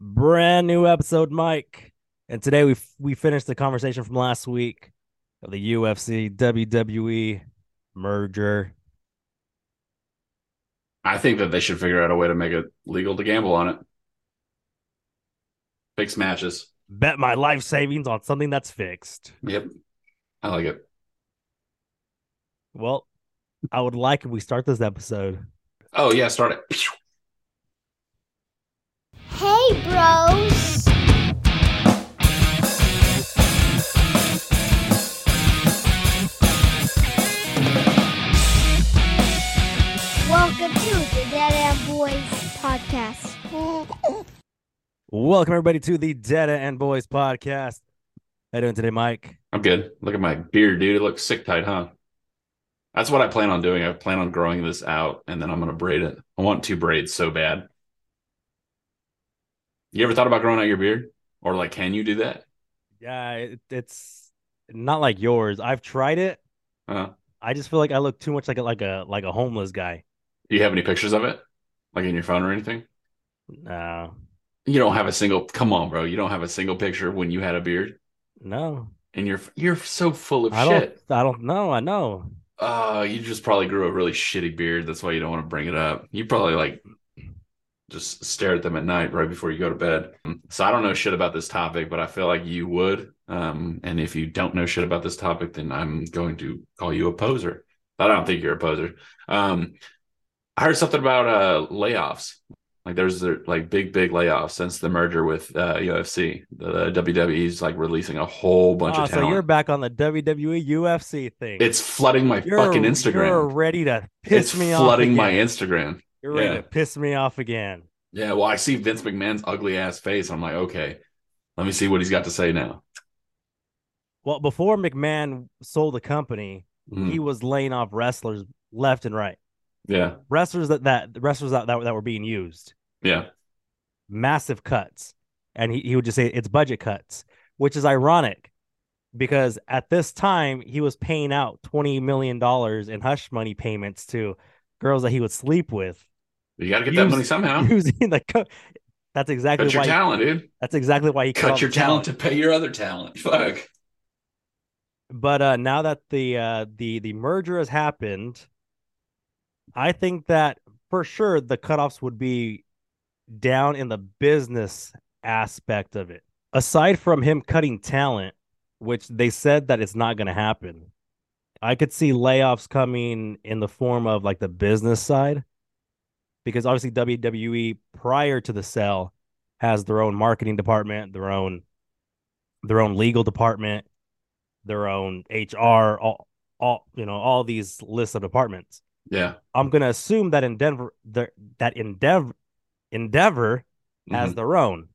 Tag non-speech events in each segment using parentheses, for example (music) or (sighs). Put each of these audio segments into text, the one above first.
brand new episode, Mike. And today we we finished the conversation from last week of the UFC WWE merger. I think that they should figure out a way to make it legal to gamble on it. Fix matches. Bet my life savings on something that's fixed. Yep. I like it. Well, I would like if we start this episode. Oh yeah, start it. Hey, bros. Welcome to the Dada and Boys podcast. Welcome everybody to the Dada and Boys podcast. How you doing today, Mike? I'm good. Look at my beard, dude. It looks sick tight, huh? That's what I plan on doing. I plan on growing this out and then I'm gonna braid it. I want two braids so bad. You ever thought about growing out your beard? Or like can you do that? Yeah, it, it's not like yours. I've tried it. Uh, I just feel like I look too much like a like a like a homeless guy. do you have any pictures of it? Like in your phone or anything? No, You don't have a single come on, bro. You don't have a single picture when you had a beard? no, And you're you're so full of I shit. don't. I don't know. I know. Uh, you just probably grew a really shitty beard. That's why you don't want to bring it up. You probably like just stare at them at night right before you go to bed. So I don't know shit about this topic, but I feel like you would. Um, and if you don't know shit about this topic, then I'm going to call you a poser. I don't think you're a poser. Um, I heard something about uh layoffs. Like there's like big, big layoffs since the merger with uh, UFC. The, WWE's like releasing a whole bunch Oh, of so you're back on the WWE UFC thing. it's flooding my you're, fucking Instagram. You're ready to piss it's me off. flooding my. Instagram. You're ready yeah. to piss me off again. Yeah, well, I see Vince McMahon's ugly ass face. I'm like, okay, let me see what he's got to say now. Well, before McMahon sold the company, Mm, he was laying off wrestlers left and right. yeah, Wrestlers that that wrestlers that, that that were being used. yeah, massive cuts. And he, he would just say it's budget cuts, which is ironic because at this time he was paying out $20 million in hush money payments to girls that he would sleep with you got to get that money somehow. (laughs) using the co- that's exactly Cut your why talent, dude. that's exactly why he cut, Cut your the talent to pay your other talent. (laughs) Fuck. But uh now that the uh the the merger has happened, I think that for sure the cutoffs would be down in the business aspect of it. Aside from him cutting talent, which they said that it's not going to happen, I could see layoffs coming in the form of like the business side. Because obviously WWE prior to the sale has their own marketing department, their own their own legal department, their own HR, all all you know, all these lists of departments. Yeah. I'm gonna assume that in Denver, that Endeavor Endeavor has Mhm. their own,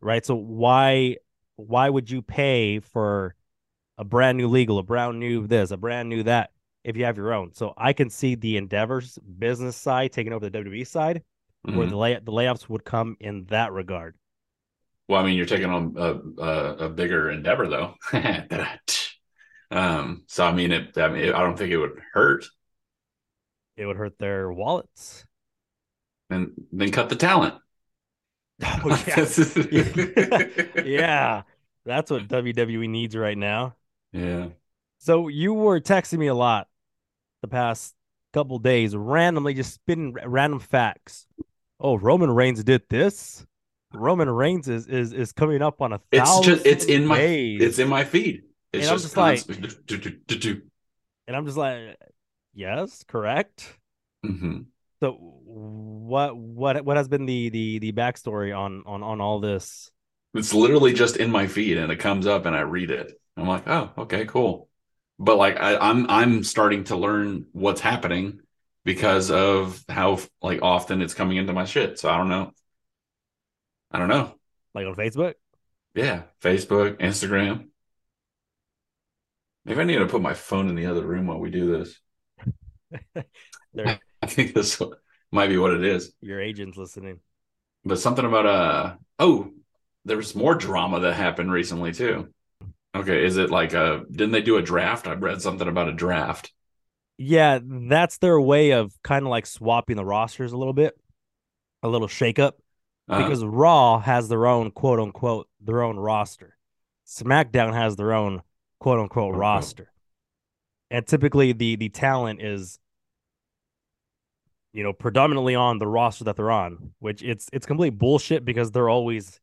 right? So why why would you pay for a brand new legal, a brand new this, a brand new that if you have your own? So I can see the Endeavor's business side taking over the WWE side, where Mhm. the lay the layoffs would come in that regard. Well, I mean, you're taking on a, a, a bigger endeavor, though. (laughs) um. So I mean, it. I mean, I don't think it would hurt. It would hurt their wallets. And then cut the talent. (laughs) Oh, yeah. (laughs) yeah, that's what WWE needs right now. yeah. So you were texting me a lot the past couple days, randomly just spitting random facts. Oh, Roman Reigns did this. Roman Reigns is is is coming up on a It's just. It's in my. days. It's in my feed. It's And I'm just, just like- do, do, do, and I'm just like, yes, correct. Mhm. So what what what has been the the the backstory on on on all this? It's literally just in my feed, and it comes up, and I read it. I'm like, oh, okay, cool. But like, I, I'm I'm starting to learn what's happening because of how like often it's coming into my shit. So I don't know. I don't know. Like on Facebook? Yeah, Facebook, Instagram. Maybe I need to put my phone in the other room while we do this. (laughs) (laughs) I think this might be what it is. your agent's listening. But something about uh oh, there's more drama that happened recently too. Okay, is it like a didn't they do a draft? I read something about a draft. Yeah, that's their way of kind of like swapping the rosters a little bit, a little shakeup. Uh, because Raw has their own quote unquote their own roster. SmackDown has their own quote unquote Quote-unquote. roster. And typically the the talent is you know predominantly on the roster that they're on, which it's it's complete bullshit because they're always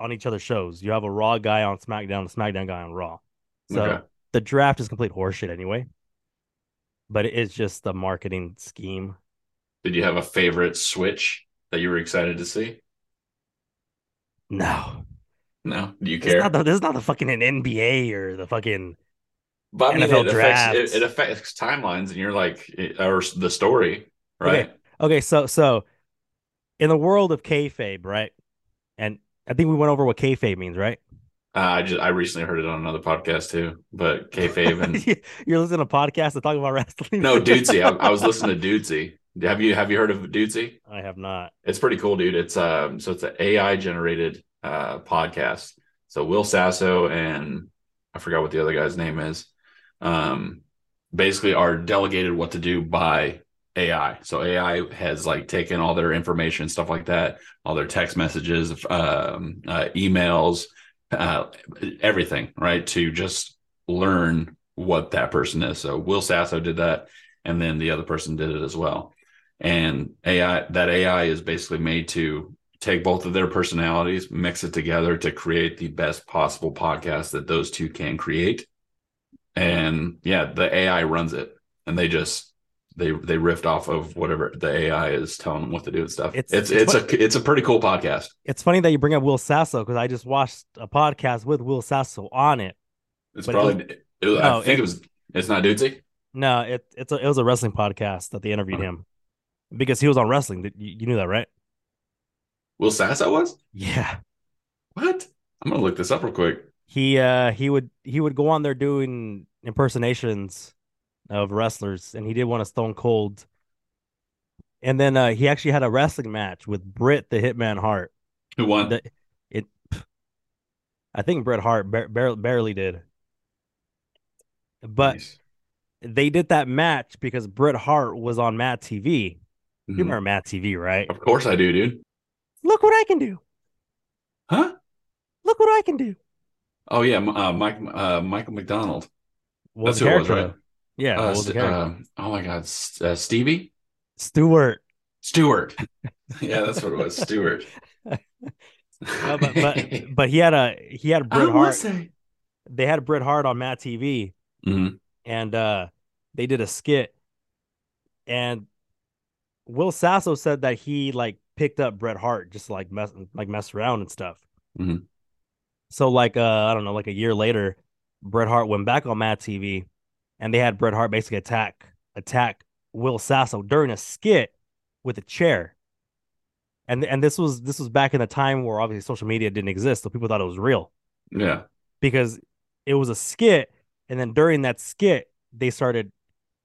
on each other's shows. You have a Raw guy on SmackDown, a SmackDown guy on Raw. So Okay. the draft is complete horseshit anyway. But it is just the marketing scheme. Did you have a favorite switch that you were excited to see? No. No. Do you It's care? not the, this is not the fucking NBA or the fucking But I mean, NFL it affects, it, it affects timelines, and you're like, or the story, right? Okay. Okay, so so in the world of kayfabe, right? And I think we went over what kayfabe means, right? Uh, I just I recently heard it on another podcast too, but kayfabe and (laughs) You're listening to podcasts that talk about wrestling. no Dudesy. I, I was listening to (laughs) Dudesy. Have you have you heard of Dudesy? I have not. It's pretty cool, dude. It's um so it's an AI generated uh podcast. So Will Sasso and I forgot what the other guy's name is. Um basically are delegated what to do by AI. So AI has like taken all their information, stuff like that, all their text messages, um, uh, emails, uh, everything, right? To just learn what that person is. So Will Sasso did that, and then the other person did it as well. And AI, that AI is basically made to take both of their personalities, mix it together to create the best possible podcast that those two can create. And yeah, the AI runs it, and they just they they riffed off of whatever the AI is telling them what to do and stuff. It's- It's it's it's, a it's a pretty cool podcast. It's funny that you bring up Will Sasso because I just watched a podcast with Will Sasso on it. It's But it probably it was- no, I think it- it, was it's not Dudesy. No, it it's a, it was a wrestling podcast that they interviewed him because he was on wrestling. You, you knew that, right? Will Sasso was Yeah. what? I'm gonna look this up real quick. He uh he would he would go on there doing impersonations of wrestlers, and he did one of Stone Cold. And then uh, he actually had a wrestling match with Bret the Hitman Hart. Who won? The, it, I think Bret Hart bar- bar- barely did, but Nice. they did that match because Bret Hart was on MADtv. You Mhm. remember MADtv, right? Of course I do, dude. Look what I can do! Huh? Look what I can do! Oh yeah, uh, Mike uh, Michael McDonald. What That's who it was, right? Yeah, Uh, what was the St- uh, oh my God, uh, Stevie Stewart. Stewart. (laughs) yeah, that's what it was, Stewart. (laughs) No, but but but he had a he had a Bret Hart. say- They had a Bret Hart on MADtv, Mhm. and uh they did a skit, and Will Sasso said that he like picked up Bret Hart just like mess like mess around and stuff. Mhm. So like uh I don't know, like a year later, Bret Hart went back on MADtv, and they had Bret Hart basically attack attack Will Sasso during a skit with a chair. And and this was this was back in the time where obviously social media didn't exist, so people thought it was real Yeah. because it was a skit, and then during that skit, they started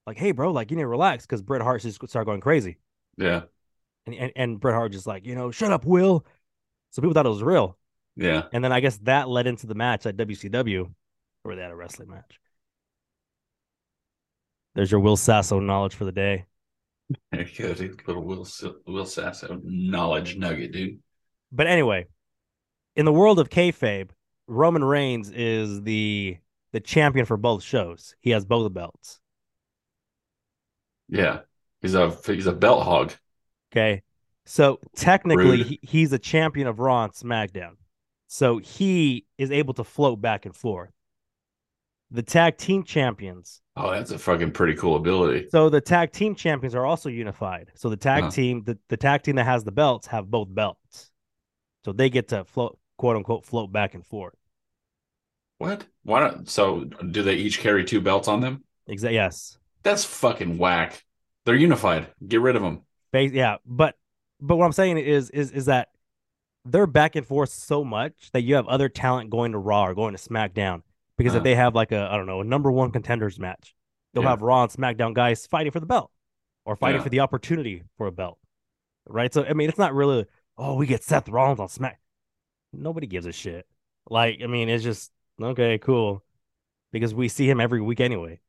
like, "Hey, bro, like you need to relax," because Bret Hart just started going crazy, Yeah. and, and and Bret Hart just like, you know, shut up, Will. So people thought it was real, Yeah. and then I guess that led into the match at WCW, where they had a wrestling match. There's your Will Sasso knowledge for the day. There you go, dude. Little Will Will Sasso knowledge nugget, dude. But anyway, in the world of kayfabe, Roman Reigns is the the champion for both shows. He has both belts. Yeah. He's a he's a belt hog. Okay. So technically, he, he's a champion of Raw and SmackDown. So he is able to float back and forth. The tag team champions. Oh, that's a fucking pretty cool ability. So the tag team champions are also unified. So the tag Uh-huh. team, the, the tag team that has the belts have both belts. So they get to float, quote unquote, float back and forth. What? Why not? So, do they each carry two belts on them? Exactly. Yes. That's fucking whack. They're unified. Get rid of them. Yeah, but but what I'm saying is is is that they're back and forth so much that you have other talent going to Raw or going to SmackDown because if Uh-huh. they have like a I don't know a number one contenders match, they'll Yeah. have Raw and SmackDown guys fighting for the belt or fighting Yeah. for the opportunity for a belt, right? So I mean, it's not really oh we get Seth Rollins on Smack. Nobody gives a shit. Like I mean, it's just okay, cool, because we see him every week anyway.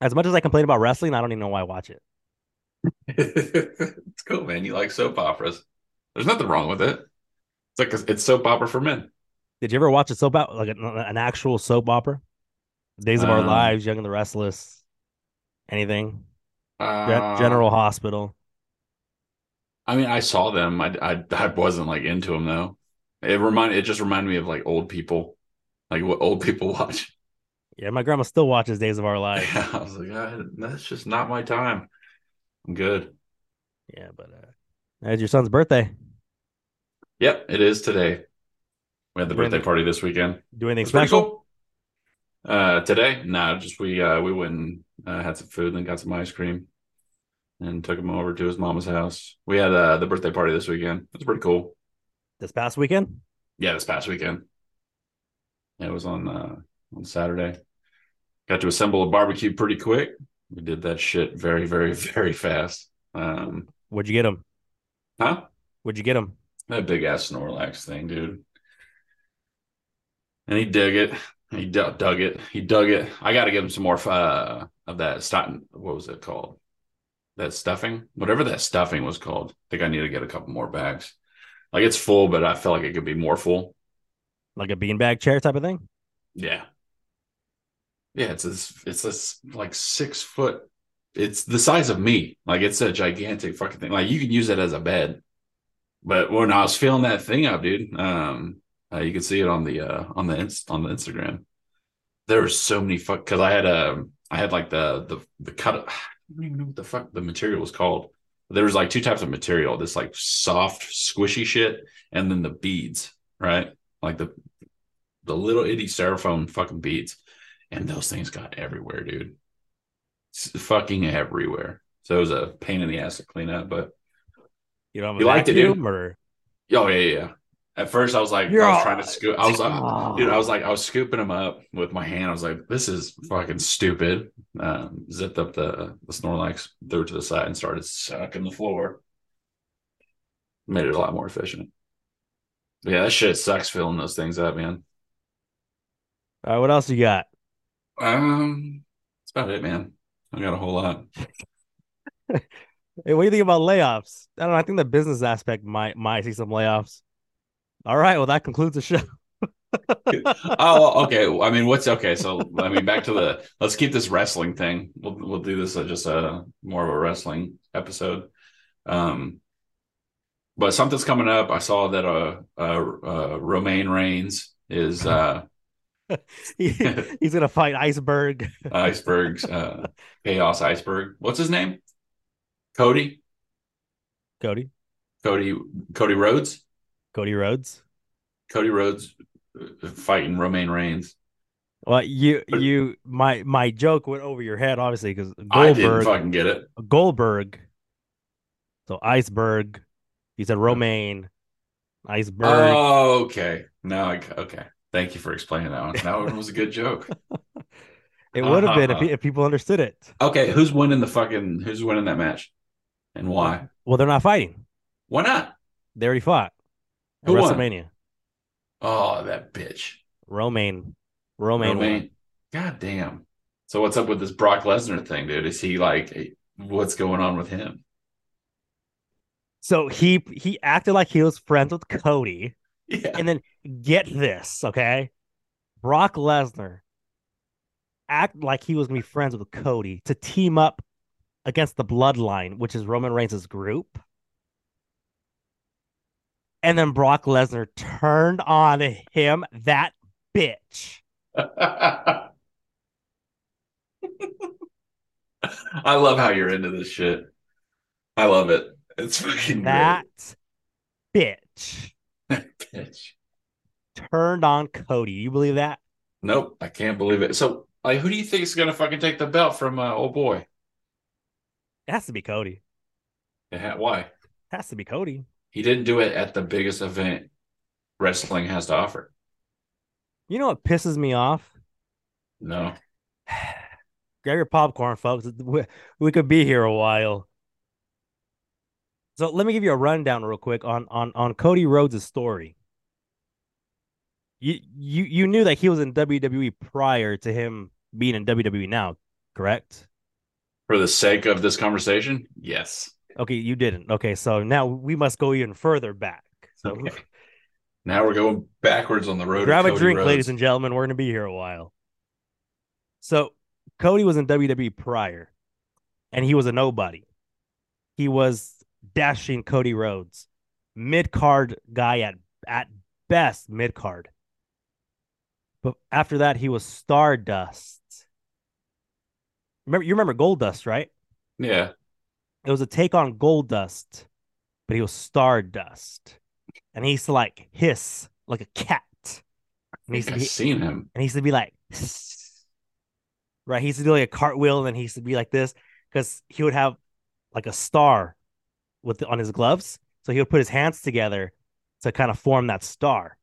As much as I complain about wrestling, I don't even know why I watch it. (laughs) it's cool, man. You like soap operas. There's nothing wrong with it. It's like a, it's soap opera for men. Did you ever watch a soap opera, like an, an actual soap opera? Days of Our Um, Lives, Young and the Restless, anything? Uh, General Hospital. I mean, I saw them. I, I I wasn't like into them though. It remind it just reminded me of like old people, like what old people (laughs) watch. Yeah, my grandma still watches Days of Our Lives. Yeah, (laughs) I was like, "Ah, that's just not my time. I'm good. yeah, but uh, it's your son's birthday. Yep, it is today. We had the Doing birthday the- party this weekend. Do anything special? cool. Uh, today, no, just we uh we went and uh, had some food and got some ice cream, and took him over to his mama's house. We had uh the birthday party this weekend. It was pretty cool. This past weekend? Yeah, this past weekend. Yeah, it was on uh on Saturday. Got to assemble a barbecue pretty quick. We did that shit very, very, (laughs) very fast. Um, What'd you get him? huh? What'd you get him? That big ass Snorlax thing, dude. And he dug it. He dug, dug it. He dug it. I got to give him some more uh, of that stuff. What was it called? That stuffing, whatever that stuffing was called. I think I need to get a couple more bags. Like it's full, but I feel like it could be more full. Like a beanbag chair type of thing? Yeah. Yeah, it's this it's this like six foot. It's the size of me. Like it's a gigantic fucking thing. Like you can use it as a bed. But when I was filling that thing up, dude, um, uh, you can see it on the uh on the inst- on the Instagram. There were so many fuck because I had a I had like the the the cut. (sighs) I don't even know what the fuck the material was called. There was like two types of material. This like soft, squishy shit, and then the beads, right? Like the the little itty styrofoam fucking beads. And those things got everywhere, dude. It's fucking everywhere. So it was a pain in the ass to clean up, but You don't have You liked it, dude? vacuum or oh yeah, yeah. At first, I was like, You're I was trying to scoop. I was like, Oh. dude, I was like, I was scooping them up with my hand. I was like, this is fucking stupid. Um, zipped up the the Snorlax, threw it to the side, and started sucking the floor. Made it a lot more efficient. But yeah, that shit sucks filling those things up, man. All right, what else you got? Um, that's about it, man. I got a whole lot. (laughs) Hey, what do you think about layoffs? I don't know. I think the business aspect might might see some layoffs. All right, well that concludes the show. (laughs) oh, okay. I mean, what's okay? So, I mean, back to the let's keep this wrestling thing. We'll we'll do this as just a more of a wrestling episode. Um, but something's coming up. I saw that uh, uh, uh Romaine Reigns is (laughs) uh (laughs) He- he's gonna fight Iceberg. Iceberg's uh Chaos Iceberg. What's his name? Cody. Cody. Cody. Cody Rhodes. Cody Rhodes. Cody Rhodes uh, fighting Romaine Reigns. Well, you you my my joke went over your head, obviously, because Goldberg. I didn't fucking get it. Goldberg. So Iceberg. He said Romaine. Iceberg. Oh, okay. Now I okay. Thank you for explaining that one. That one was a good joke. (laughs) it would have been if, if people understood it. Okay, who's winning the fucking who's winning that match? And why? Well, they're not fighting. Why not? They already fought. Who won? WrestleMania. Oh, that bitch. Romaine. Romaine. won. Romaine. God damn. So what's up with this Brock Lesnar thing, dude? Is he like what's going on with him? So he he acted like he was friends with Cody, Yeah. and then get this, okay? Brock Lesnar act like he was gonna be friends with Cody to team up against the Bloodline, which is Roman Reigns' group. And then Brock Lesnar turned on him, that bitch. (laughs) I love how you're into this shit. I love it. It's fucking That bitch great. bitch. turned on Cody. You believe that? Nope, I can't believe it. So, like, who do you think is gonna fucking take the belt from uh, old boy? It has to be Cody. Yeah, why? It has to be Cody. He didn't do it at the biggest event wrestling has to offer. You know what pisses me off? No. (sighs) Grab your popcorn, folks. We, could be here a while. So let me give you a rundown real quick on on on Cody Rhodes' story. You you you knew that he was in WWE prior to him being in WWE now, correct? For the sake of this conversation, yes. Okay, you didn't. Okay, so now we must go even further back. So Okay. (laughs) Now we're going backwards on the road. grab a drink, Rhodes. ladies and gentlemen. We're gonna be here a while. So Cody was in WWE prior, and he was a nobody. He was dashing Cody Rhodes, mid card guy at at best, mid card. But after that, he was Stardust. Remember, you remember Goldust, right? Yeah. It was a take on Goldust, but he was Stardust, and he used to like hiss like a cat. And he I used think to I've seen him. and he used to be like, (laughs) right? He used to do like a cartwheel, and he used to be like this because he would have like a star with on his gloves. So he would put his hands together to kind of form that star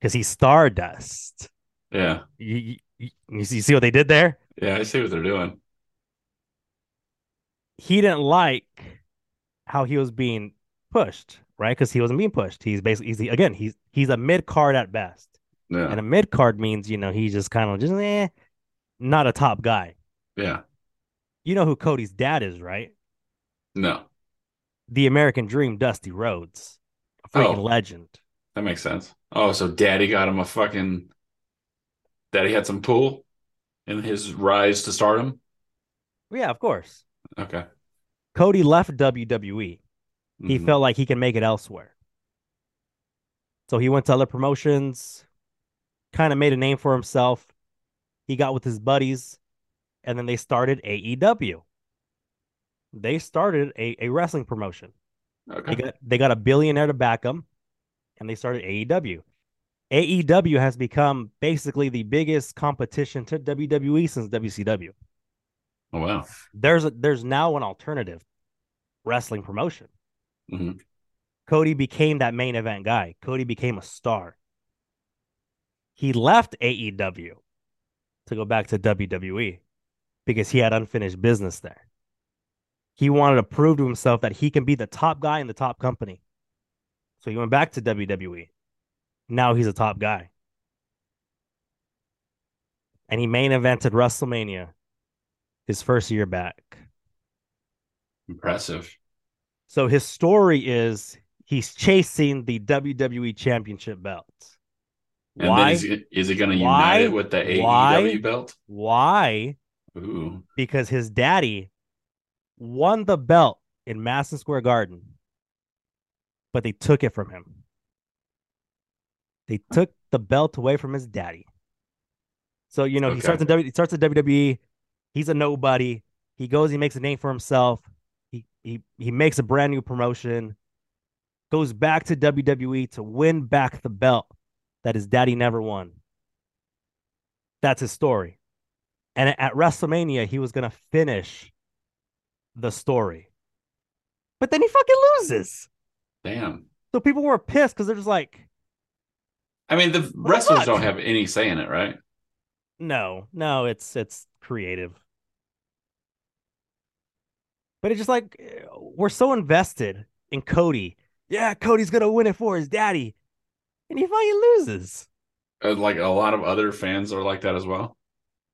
because he's Stardust. Yeah. You, you, you, you see, you see what they did there? Yeah, I see what they're doing. He didn't like how he was being pushed, right? Because he wasn't being pushed. He's basically, he's, again, he's he's a mid card at best. Yeah. And a mid card means, you know, he's just kind of just eh, not a top guy. Yeah. You know who Cody's dad is, right? No. The American Dream, Dusty Rhodes, a freaking Oh. legend. That makes sense. Oh, so daddy got him a fucking daddy had some pull in his rise to stardom. Yeah, of course. Okay. Cody left WWE. He Mhm. felt like he can make it elsewhere. So he went to other promotions, kind of made a name for himself. He got with his buddies, and then they started AEW. They started a, a wrestling promotion. They okay. got they got a billionaire to back them, and they started AEW. AEW has become basically the biggest competition to WWE since WCW. Oh wow. There's a, there's now an alternative wrestling promotion. Mhm. Cody became that main event guy. Cody became a star. He left AEW to go back to WWE because he had unfinished business there. He wanted to prove to himself that he can be the top guy in the top company. So he went back to WWE. Now he's a top guy. And he main evented WrestleMania his first year back. Impressive. So his story is he's chasing the WWE Championship belt. And Why? then is he, is he going to unite it with the AEW Why? belt? Why? Ooh. Because his daddy won the belt in Madison Square Garden, but they took it from him. They took the belt away from his daddy. So you know he starts in W. He starts at WWE. He's a nobody. He goes. He makes a name for himself. He he he makes a brand new promotion. Goes back to WWE to win back the belt that his daddy never won. That's his story. And at WrestleMania, he was gonna finish the story, but then he fucking loses. Damn. So people were pissed because they're just like, I mean, the wrestlers don't have any say in it, right? No, no, it's it's creative. But it's just like we're so invested in Cody. Yeah, Cody's gonna win it for his daddy, and he fucking loses. And Like a lot of other fans are like that as well.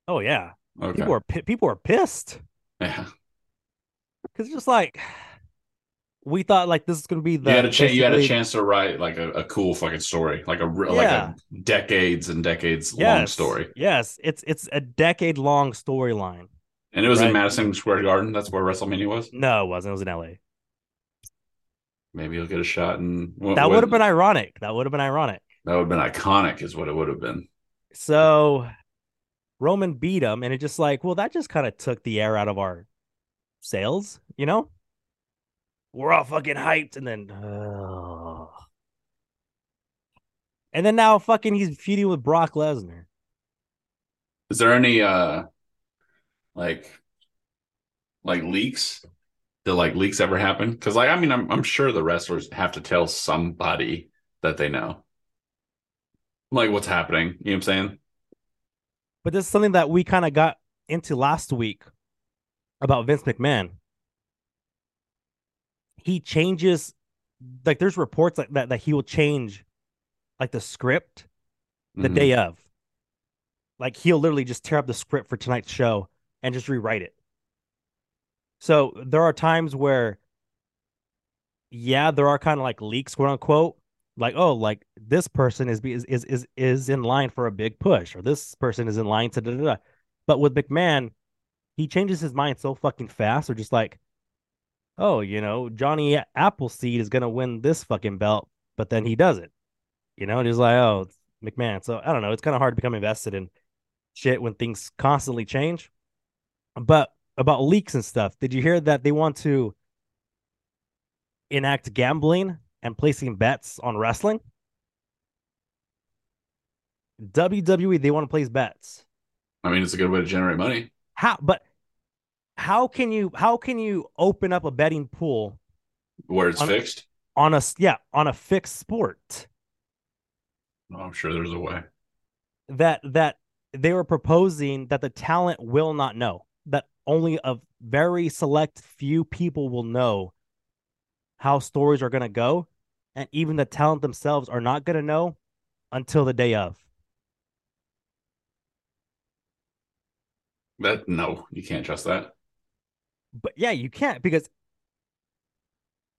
Oh yeah, Okay. people are people are pissed yeah. because it's just like we thought, like this is gonna be the you had a chance. You had a chance to write like a, a cool fucking story, like a Yeah. like a decades and decades long story. Yes, it's it's a decade long storyline. And it was in Madison Square Garden. That's where WrestleMania was. No, it wasn't. It was in L.A. Maybe he'll get a shot, and what- That would have been ironic. That would have been ironic. that would have been iconic, is what it would have been. So Roman beat him, and it just like, well, that just kind of took the air out of our sails, you know? We're all fucking hyped, and then, ugh. and then now fucking he's feuding with Brock Lesnar. Is there any uh like like leaks? Did like leaks ever happen? Because like I mean, I'm I'm sure the wrestlers have to tell somebody that they know. Like what's happening. You know what I'm saying? But this is something that we kind of got into last week about Vince McMahon. He changes, like, there's reports like that that he will change, like, the script the Mhm. day of. Like he'll literally just tear up the script for tonight's show and just rewrite it. So there are times where yeah, there are kind of like leaks, quote unquote. Like, oh, like this person is is is is is in line for a big push, or this person is in line to da da da. But with McMahon, he changes his mind so fucking fast, or just like, oh, you know, Johnny Appleseed is gonna win this fucking belt, but then he doesn't. You know, and he's like, oh, McMahon. So I don't know. It's kind of hard to become invested in shit when things constantly change. But about leaks and stuff, did you hear that they want to enact gambling and placing bets on wrestling? WWE, they want to place bets. I mean, it's a good way to generate money. How, but how can you how can you open up a betting pool Where it's On- fixed. on a yeah on a fixed sport Oh, I'm sure there's a way. that that they were proposing that the talent will not know only a very select few people will know how stories are going to go and even the talent themselves are not going to know until the day of. That no, you can't trust that. but yeah you can't because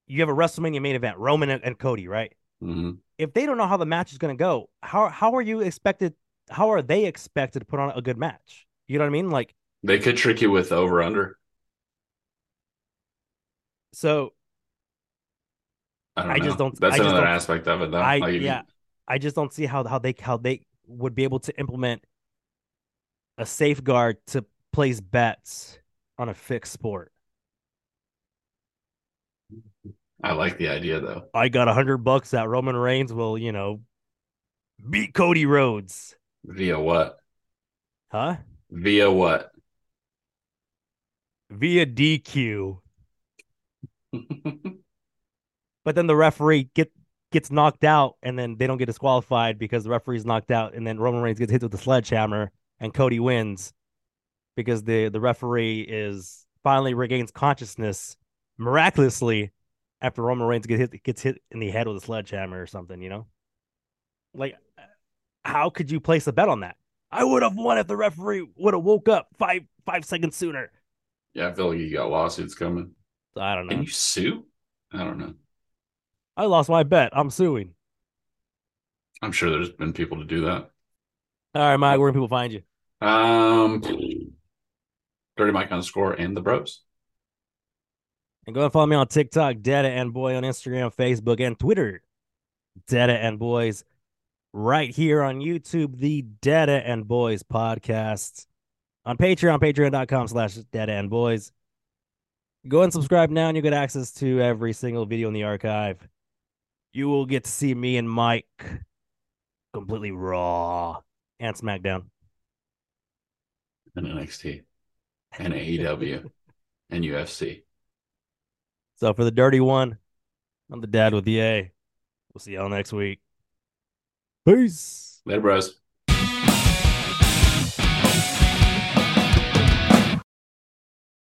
you have a WrestleMania main event Roman and, and Cody right? Hmm if they don't know how the match is going to go how how are you expected how are they expected to put on a good match? You know what I mean? Like They could trick you with over under. so I don't I just don't- That's I another don't- aspect of it, though. I Like, yeah, I just don't see how how they how they would be able to implement a safeguard to place bets on a fixed sport. I like the idea though. I got a hundred bucks that Roman Reigns will, you know, beat Cody Rhodes, Via what? huh? Via what? Via DQ. But then the referee get gets knocked out, and then they don't get disqualified because the referee's knocked out, and then Roman Reigns gets hit with the sledgehammer, and Cody wins because the the referee is finally regains consciousness miraculously after Roman Reigns gets hit gets hit in the head with a sledgehammer or something, you know? Like, how could you place a bet on that? I would have won if the referee would have woke up five five seconds sooner. Yeah, I feel like you got lawsuits coming. I don't know. Can you sue? I don't know. I lost my bet. I'm suing. I'm sure there's been people to do that. All right, Mike, where can people find you? Um, Dirty Mike underscore and the Bros. And go and follow me on TikTok, Dada and Boy on Instagram, Facebook, and Twitter. Dada and Boys. Right here on YouTube, the Dada and Boys podcast. On Patreon, patreon.com slash Dada and Boys. Go and subscribe now and you get access to every single video in the archive. You will get to see me and Mike completely raw and SmackDown. and NXT and AEW (laughs) and UFC. So for the dirty one, I'm the dad with the A. We'll see y'all next week. Peace. Later, bros.